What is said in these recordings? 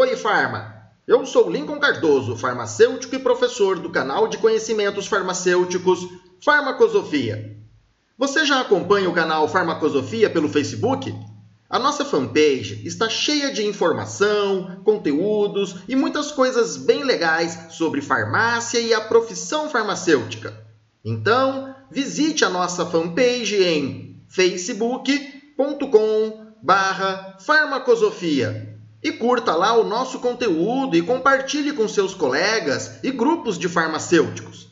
Oi, Farma! Eu sou Lincoln Cardoso, farmacêutico e professor do canal de conhecimentos farmacêuticos Farmacosofia. Você já acompanha o canal Farmacosofia pelo Facebook? A nossa fanpage está cheia de informação, conteúdos e muitas coisas bem legais sobre farmácia e a profissão farmacêutica. Então, visite a nossa fanpage em facebook.com/farmacosofia e curta lá o nosso conteúdo e compartilhe com seus colegas e grupos de farmacêuticos.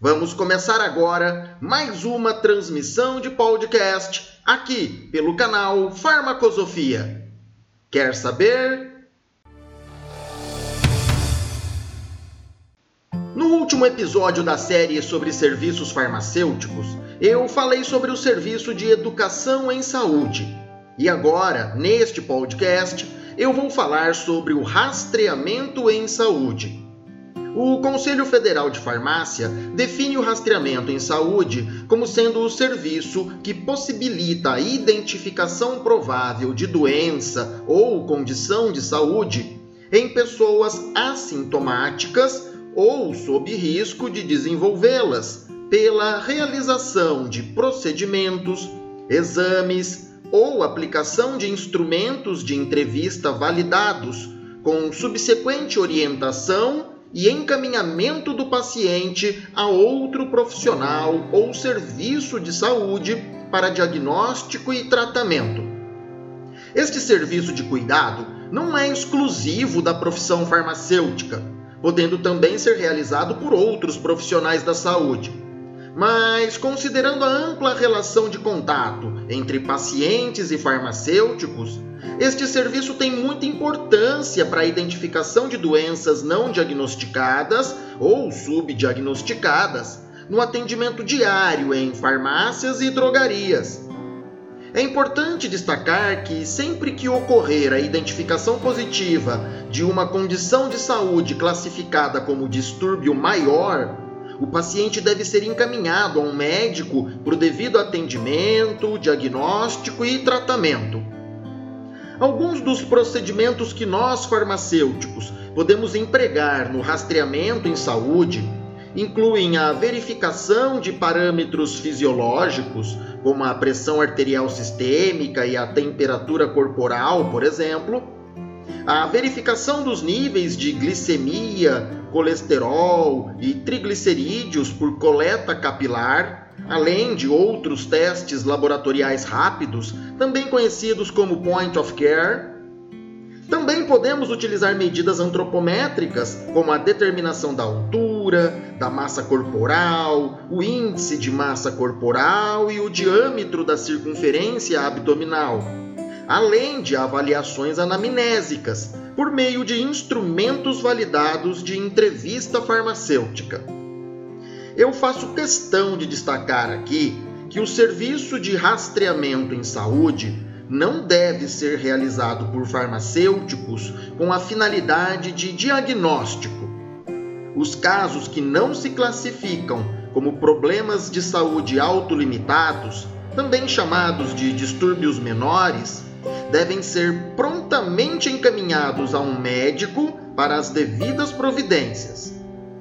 Vamos começar agora mais uma transmissão de podcast aqui pelo canal Farmacosofia. Quer saber? No último episódio da série sobre serviços farmacêuticos, eu falei sobre o serviço de educação em saúde. E agora, neste podcast, eu vou falar sobre o rastreamento em saúde. O Conselho Federal de Farmácia define o rastreamento em saúde como sendo o serviço que possibilita a identificação provável de doença ou condição de saúde em pessoas assintomáticas ou sob risco de desenvolvê-las pela realização de procedimentos, exames ou aplicação de instrumentos de entrevista validados com subsequente orientação e encaminhamento do paciente a outro profissional ou serviço de saúde para diagnóstico e tratamento. Este serviço de cuidado não é exclusivo da profissão farmacêutica, podendo também ser realizado por outros profissionais da saúde. Mas, considerando a ampla relação de contato entre pacientes e farmacêuticos, este serviço tem muita importância para a identificação de doenças não diagnosticadas ou subdiagnosticadas no atendimento diário em farmácias e drogarias. É importante destacar que sempre que ocorrer a identificação positiva de uma condição de saúde classificada como distúrbio maior, o paciente deve ser encaminhado a um médico para o devido atendimento, diagnóstico e tratamento. Alguns dos procedimentos que nós farmacêuticos podemos empregar no rastreamento em saúde incluem a verificação de parâmetros fisiológicos, como a pressão arterial sistêmica e a temperatura corporal, por exemplo, a verificação dos níveis de glicemia, colesterol e triglicerídeos por coleta capilar, além de outros testes laboratoriais rápidos, também conhecidos como point of care. Também podemos utilizar medidas antropométricas, como a determinação da altura, da massa corporal, o índice de massa corporal e o diâmetro da circunferência abdominal, além de avaliações anamnésicas, por meio de instrumentos validados de entrevista farmacêutica eu faço questão de destacar aqui que o serviço de rastreamento em saúde não deve ser realizado por farmacêuticos com a finalidade de diagnóstico. Os casos que não se classificam como problemas de saúde autolimitados, também chamados de distúrbios menores, devem ser prontamente encaminhados a um médico para as devidas providências.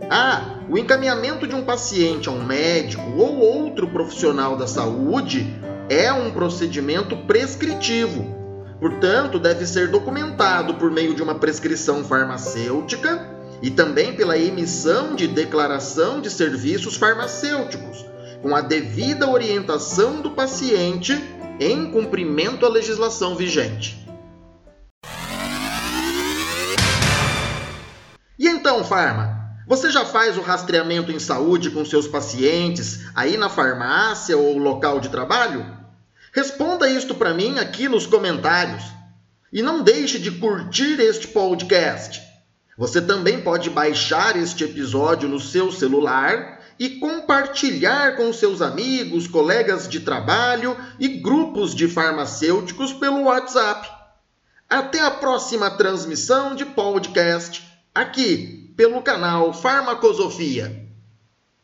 Ah, o encaminhamento de um paciente a um médico ou outro profissional da saúde é um procedimento prescritivo. Portanto, deve ser documentado por meio de uma prescrição farmacêutica e também pela emissão de declaração de serviços farmacêuticos, com a devida orientação do paciente em cumprimento à legislação vigente. E então, Farma, você já faz o rastreamento em saúde com seus pacientes aí na farmácia ou local de trabalho? Responda isto para mim aqui nos comentários. E não deixe de curtir este podcast. Você também pode baixar este episódio no seu celular e compartilhar com seus amigos, colegas de trabalho e grupos de farmacêuticos pelo WhatsApp. Até a próxima transmissão de podcast aqui pelo canal Farmacosofia.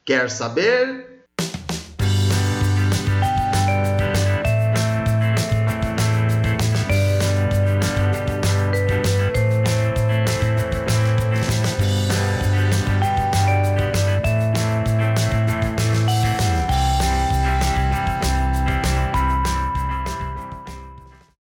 Quer saber?